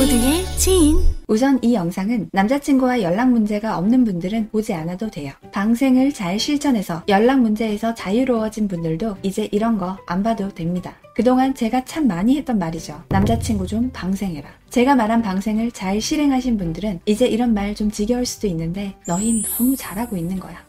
모두의 지인 우선 이 영상은 남자친구와 연락 문제가 없는 분들은 보지 않아도 돼요. 방생을 잘 실천해서 연락 문제에서 자유로워진 분들도 이제 이런 거 안 봐도 됩니다. 그동안 제가 참 많이 했던 말이죠. 남자친구 좀 방생해라. 제가 말한 방생을 잘 실행하신 분들은 이제 이런 말 좀 지겨울 수도 있는데 너흰 너무 잘하고 있는 거야.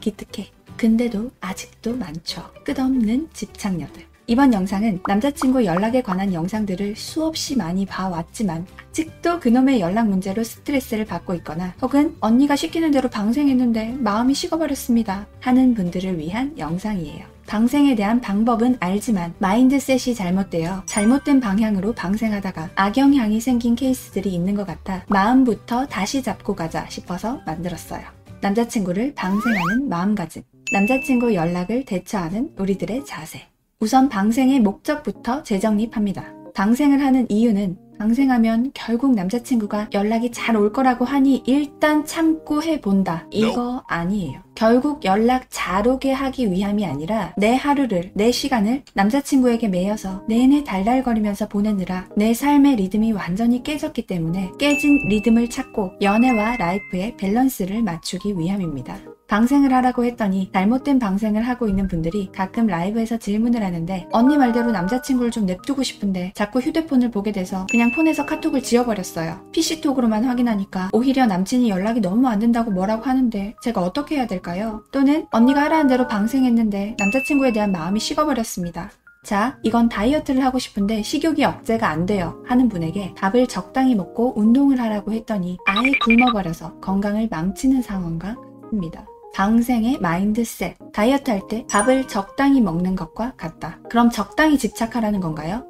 기특해. 근데도 아직도 많죠. 끝없는 집착녀들. 이번 영상은 남자친구 연락에 관한 영상들을 수없이 많이 봐왔지만 아직도 그놈의 연락 문제로 스트레스를 받고 있거나 혹은 언니가 시키는 대로 방생했는데 마음이 식어버렸습니다 하는 분들을 위한 영상이에요. 방생에 대한 방법은 알지만 mindset이 잘못되어 잘못된 방향으로 방생하다가 악영향이 생긴 케이스들이 있는 것 같아 마음부터 다시 잡고 가자 싶어서 만들었어요. 남자친구를 방생하는 마음가짐. 남자친구 연락을 대처하는 우리들의 자세. 우선 방생의 목적부터 재정립합니다. 방생을 하는 이유는 방생하면 결국 남자친구가 연락이 잘 올 거라고 하니 일단 참고 해본다. 이거 아니에요. 결국 연락 잘 오게 하기 위함이 아니라 내 하루를, 내 시간을 남자친구에게 매여서 내내 달달거리면서 보내느라 내 삶의 리듬이 완전히 깨졌기 때문에 깨진 리듬을 찾고 연애와 life의 밸런스를 맞추기 위함입니다. 방생을 하라고 했더니 잘못된 방생을 하고 있는 분들이 가끔 라이브에서 질문을 하는데 언니 말대로 남자친구를 좀 냅두고 싶은데 자꾸 휴대폰을 보게 돼서 그냥 폰에서 카톡을 지워버렸어요. PC톡으로만 확인하니까 오히려 남친이 연락이 너무 안 된다고 뭐라고 하는데 제가 어떻게 해야 될까요? 또는 언니가 하라는 대로 방생했는데 남자친구에 대한 마음이 식어버렸습니다. 자, 이건 다이어트를 하고 싶은데 식욕이 억제가 안 돼요. 하는 분에게 밥을 적당히 먹고 운동을 하라고 했더니 아예 굶어버려서 건강을 망치는 상황과 같습니다. 방생의 마인드셋. 다이어트 할 때 밥을 적당히 먹는 것과 같다. 그럼 적당히 집착하라는 건가요?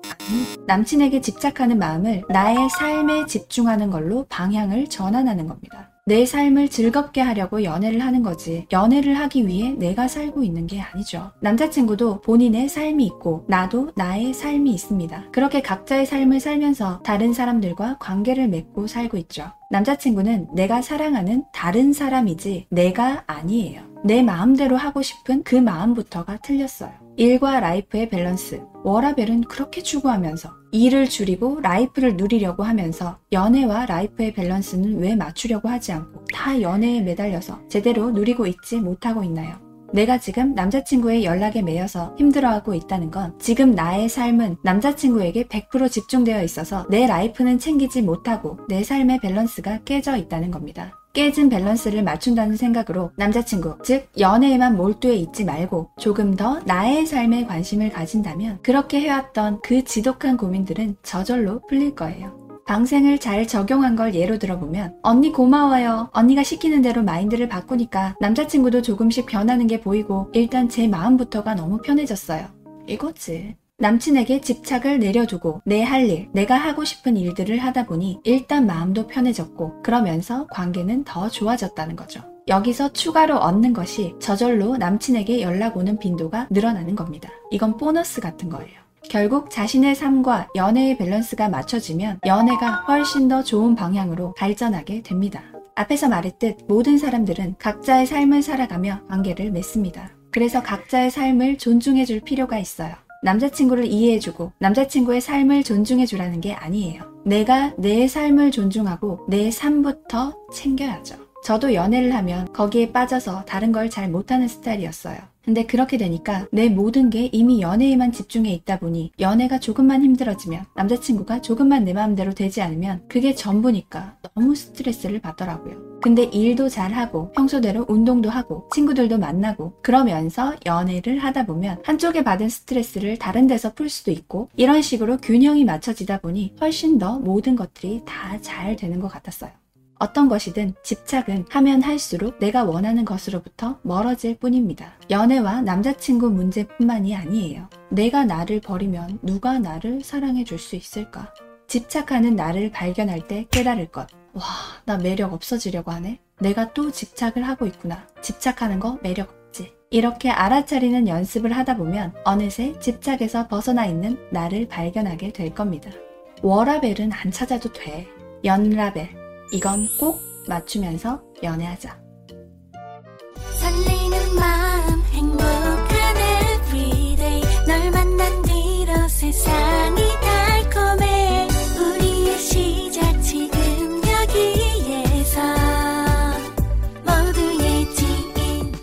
남친에게 집착하는 마음을 나의 삶에 집중하는 걸로 방향을 전환하는 겁니다. 내 삶을 즐겁게 하려고 연애를 하는 거지. 연애를 하기 위해 내가 살고 있는 게 아니죠. 남자친구도 본인의 삶이 있고, 나도 나의 삶이 있습니다. 그렇게 각자의 삶을 살면서 다른 사람들과 관계를 맺고 살고 있죠. 남자친구는 내가 사랑하는 다른 사람이지 내가 아니에요. 내 마음대로 하고 싶은 그 마음부터가 틀렸어요. 일과 life의 밸런스. 워라밸은 그렇게 추구하면서 일을 줄이고 life를 누리려고 하면서 연애와 life의 밸런스는 왜 맞추려고 하지 않고 다 연애에 매달려서 제대로 누리고 있지 못하고 있나요? 내가 지금 남자친구의 연락에 매여서 힘들어하고 있다는 건 지금 나의 삶은 남자친구에게 100% 집중되어 있어서 내 life는 챙기지 못하고 내 삶의 밸런스가 깨져 있다는 겁니다. 깨진 밸런스를 맞춘다는 생각으로 남자친구, 즉 연애에만 몰두해 있지 말고 조금 더 나의 삶에 관심을 가진다면 그렇게 해왔던 그 지독한 고민들은 저절로 풀릴 거예요. 방생을 잘 적용한 걸 예로 들어보면 언니 고마워요. 언니가 시키는 대로 마인드를 바꾸니까 남자친구도 조금씩 변하는 게 보이고 일단 제 마음부터가 너무 편해졌어요. 이거지. 남친에게 집착을 내려두고 내 할 일, 내가 하고 싶은 일들을 하다 보니 일단 마음도 편해졌고 그러면서 관계는 더 좋아졌다는 거죠. 여기서 추가로 얻는 것이 저절로 남친에게 연락 오는 빈도가 늘어나는 겁니다. 이건 보너스 같은 거예요. 결국 자신의 삶과 연애의 밸런스가 맞춰지면 연애가 훨씬 더 좋은 방향으로 발전하게 됩니다. 앞에서 말했듯 모든 사람들은 각자의 삶을 살아가며 관계를 맺습니다. 그래서 각자의 삶을 존중해 줄 필요가 있어요. 남자친구를 이해해주고 남자친구의 삶을 존중해주라는 게 아니에요. 내가 내 삶을 존중하고 내 삶부터 챙겨야죠. 저도 연애를 하면 거기에 빠져서 다른 걸 잘 못하는 스타일이었어요. 근데 그렇게 되니까 내 모든 게 이미 연애에만 집중해 있다 보니 연애가 조금만 힘들어지면 남자친구가 조금만 내 마음대로 되지 않으면 그게 전부니까 너무 스트레스를 받더라고요. 근데 일도 잘하고 평소대로 운동도 하고 친구들도 만나고 그러면서 연애를 하다 보면 한쪽에 받은 스트레스를 다른 데서 풀 수도 있고 이런 식으로 균형이 맞춰지다 보니 훨씬 더 모든 것들이 다 잘 되는 것 같았어요. 어떤 것이든 집착은 하면 할수록 내가 원하는 것으로부터 멀어질 뿐입니다. 연애와 남자친구 문제뿐만이 아니에요. 내가 나를 버리면 누가 나를 사랑해 줄 수 있을까? 집착하는 나를 발견할 때 깨달을 것. 와, 나 매력 없어지려고 하네? 내가 또 집착을 하고 있구나. 집착하는 거 매력 없지. 이렇게 알아차리는 연습을 하다 보면 어느새 집착에서 벗어나 있는 나를 발견하게 될 겁니다. 워라벨은 안 찾아도 돼. 연라벨. 이건 꼭 맞추면서 연애하자. 설레는 마음 행복한 everyday 널 만난 뒤로 세상